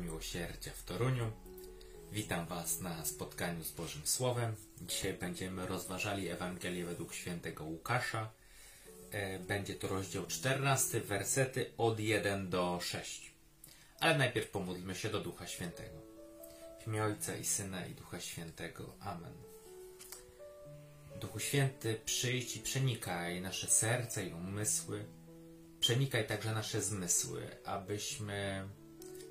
Miłosierdzia w Toruniu. Witam Was na spotkaniu z Bożym Słowem. Dzisiaj będziemy rozważali Ewangelię według świętego Łukasza. E, Będzie to rozdział 14, wersety od 1 do 6. Ale najpierw pomódlmy się do Ducha Świętego. W imię Ojca i Syna i Ducha Świętego. Amen. Duchu Święty, przyjdź i przenikaj nasze serca i umysły. Przenikaj także nasze zmysły, abyśmy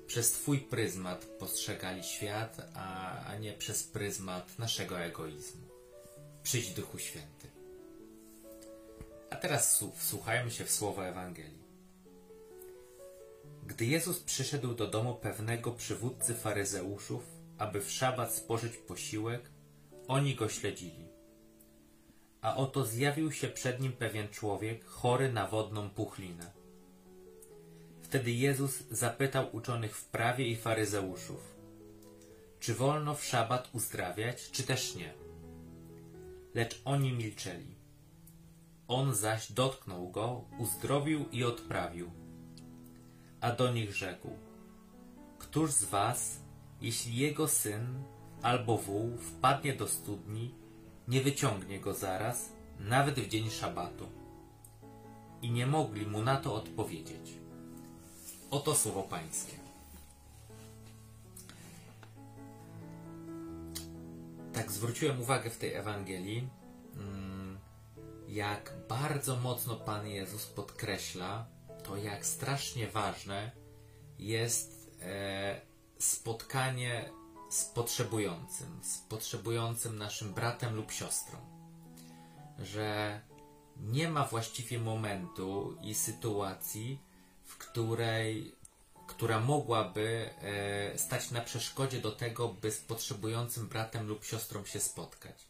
przez Twój pryzmat postrzegali świat, a, a nie przez pryzmat naszego egoizmu. Przyjdź Duchu Święty. A teraz wsłuchajmy się w słowa Ewangelii. Gdy Jezus przyszedł do domu pewnego przywódcy faryzeuszów, aby w szabat spożyć posiłek, oni go śledzili. A oto zjawił się przed nim pewien człowiek, chory na wodną puchlinę. Wtedy Jezus zapytał uczonych w prawie i faryzeuszów, czy wolno w szabat uzdrawiać, czy też nie. Lecz oni milczeli. On zaś dotknął go, uzdrowił i odprawił. A do nich rzekł, któż z was, jeśli jego syn albo wół wpadnie do studni, nie wyciągnie go zaraz, nawet w dzień szabatu? I nie mogli mu na to odpowiedzieć. Oto słowo Pańskie. Tak zwróciłem uwagę w tej Ewangelii, mm, jak bardzo mocno Pan Jezus podkreśla to, jak strasznie ważne jest e, spotkanie z potrzebującym, z potrzebującym naszym bratem lub siostrą. Że nie ma właściwie momentu i sytuacji, w której, która mogłaby e, stać na przeszkodzie do tego, by z potrzebującym bratem lub siostrą się spotkać.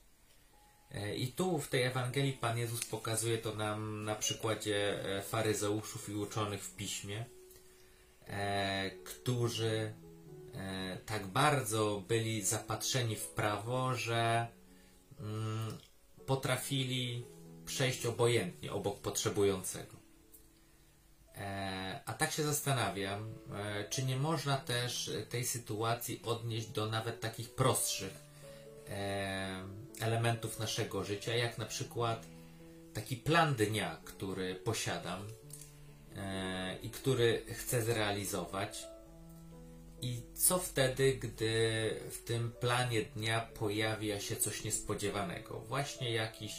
E, I tu w tej Ewangelii Pan Jezus pokazuje to nam na przykładzie e, faryzeuszów i uczonych w piśmie, e, którzy e, tak bardzo byli zapatrzeni w prawo, że mm, potrafili przejść obojętnie obok potrzebującego. E, a tak się zastanawiam, e, czy nie można też tej sytuacji odnieść do nawet takich prostszych e, elementów naszego życia, jak na przykład taki plan dnia, który posiadam e, i który chcę zrealizować. I co wtedy, gdy w tym planie dnia pojawia się coś niespodziewanego? Właśnie jakiś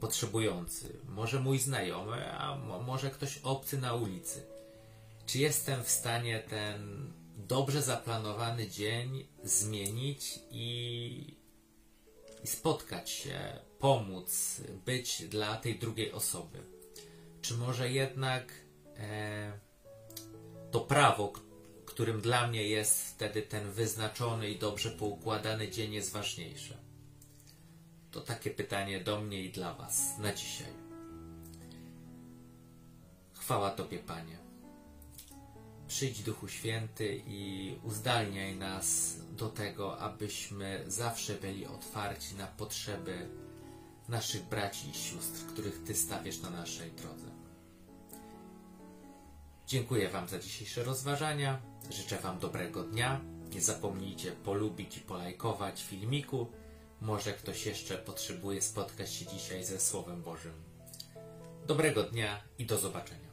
potrzebujący, może mój znajomy, a mo- może ktoś obcy na ulicy. Czy jestem w stanie ten dobrze zaplanowany dzień zmienić i, i spotkać się, pomóc, być dla tej drugiej osoby? Czy może jednak e, to prawo, którym dla mnie jest wtedy ten wyznaczony i dobrze poukładany dzień, jest ważniejsze? To takie pytanie do mnie i dla Was na dzisiaj. Chwała Tobie, Panie. Przyjdź Duchu Święty i uzdalniaj nas do tego, abyśmy zawsze byli otwarci na potrzeby naszych braci i sióstr, których Ty stawiasz na naszej drodze. Dziękuję Wam za dzisiejsze rozważania. Życzę Wam dobrego dnia. Nie zapomnijcie polubić i polajkować filmiku. Może ktoś jeszcze potrzebuje spotkać się dzisiaj ze Słowem Bożym. Dobrego dnia i do zobaczenia.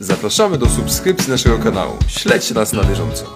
Zapraszamy do subskrypcji naszego kanału. Śledź nas na bieżąco.